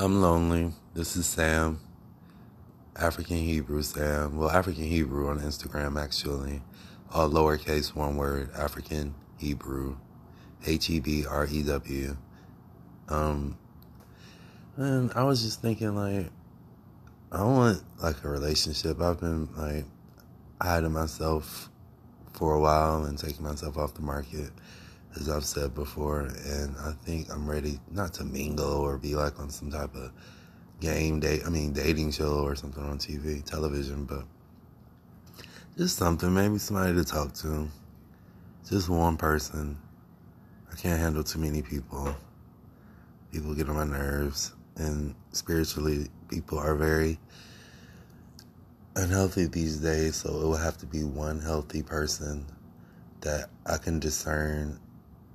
I'm lonely. This is Sam. African Hebrew Sam. Well, African Hebrew on Instagram, actually. All lowercase, one word. African Hebrew. H E B R E W. Um, and I was just thinking, like, I want, like, a relationship. I've been, like, hiding myself for a while and taking myself off the market as I've said before, and I think I'm ready not to mingle or be like on some type of game date, I mean, dating show or something on TV, television, but just something, maybe somebody to talk to. Just one person. I can't handle too many people. People get on my nerves, and spiritually, people are very unhealthy these days, so it will have to be one healthy person that I can discern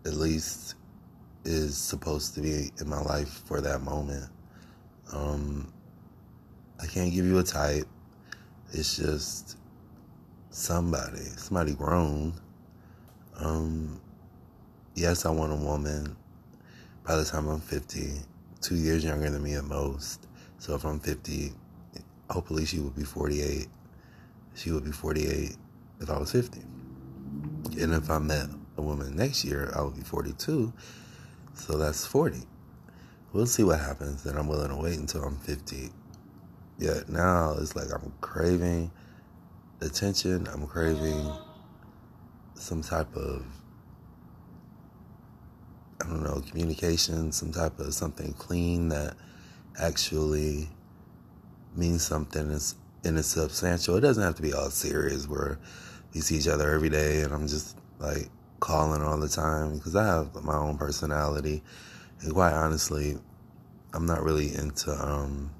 at least is supposed to be in my life for that moment. Um, I can't give you a type. It's just somebody, somebody grown. Um, yes, I want a woman. By the time I'm 50, two years younger than me at most. So if I'm 50, hopefully she would be 48. She would be 48 if I was 50. And if I met a woman next year, I will be 42. So that's 40. We'll see what happens. Then I'm willing to wait until I'm 50. Yet now it's like I'm craving attention. I'm craving some type of, I don't know, communication, some type of something clean that actually means something is and it's substantial. It doesn't have to be all serious where we see each other every day and I'm just like calling all the time because I have my own personality. And quite honestly, I'm not really into, um,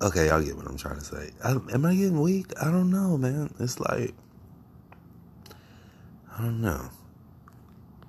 okay, I'll get what I'm trying to say. I, am I getting weak? I don't know, man. It's like, I don't know.